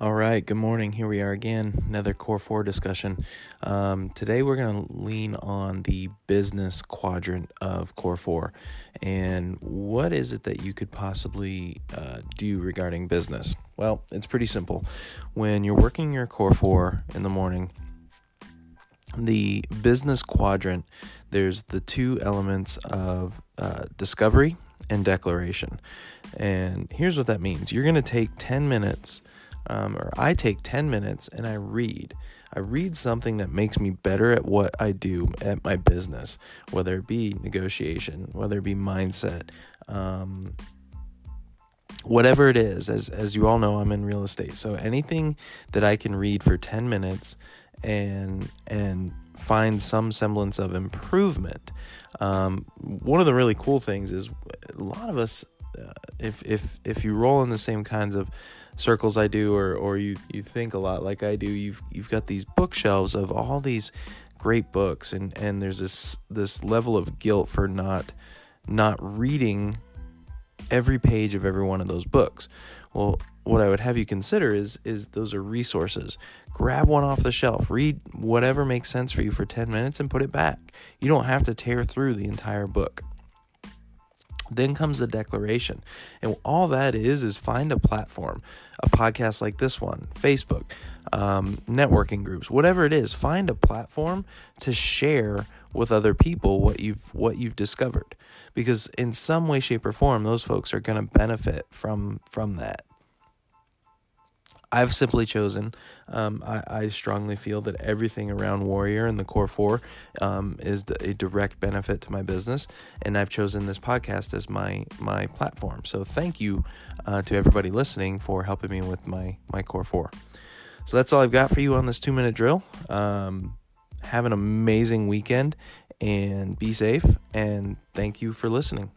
All right, good morning. Here we are again, another Core 4 discussion. Um, today we're going to lean on the business quadrant of Core 4. And what is it that you could possibly uh, do regarding business? Well, it's pretty simple. When you're working your Core 4 in the morning, the business quadrant, there's the two elements of uh, discovery and declaration. And here's what that means you're going to take 10 minutes um, or I take 10 minutes and I read. I read something that makes me better at what I do at my business, whether it be negotiation, whether it be mindset, um, whatever it is. As, as you all know, I'm in real estate. So anything that I can read for 10 minutes and, and find some semblance of improvement. Um, one of the really cool things is a lot of us, uh, if, if, if you roll in the same kinds of circles I do or or you you think a lot like I do you've you've got these bookshelves of all these great books and and there's this this level of guilt for not not reading every page of every one of those books. Well, what I would have you consider is is those are resources. Grab one off the shelf, read whatever makes sense for you for 10 minutes and put it back. You don't have to tear through the entire book. Then comes the declaration. And all that is is find a platform, a podcast like this one, Facebook, um, networking groups, whatever it is, find a platform to share with other people what you've what you've discovered. Because in some way, shape, or form, those folks are going to benefit from from that. I've simply chosen. Um, I, I, strongly feel that everything around Warrior and the Core Four um, is a direct benefit to my business, and I've chosen this podcast as my my platform. So thank you uh, to everybody listening for helping me with my my Core Four. So that's all I've got for you on this two minute drill. Um, have an amazing weekend and be safe. And thank you for listening.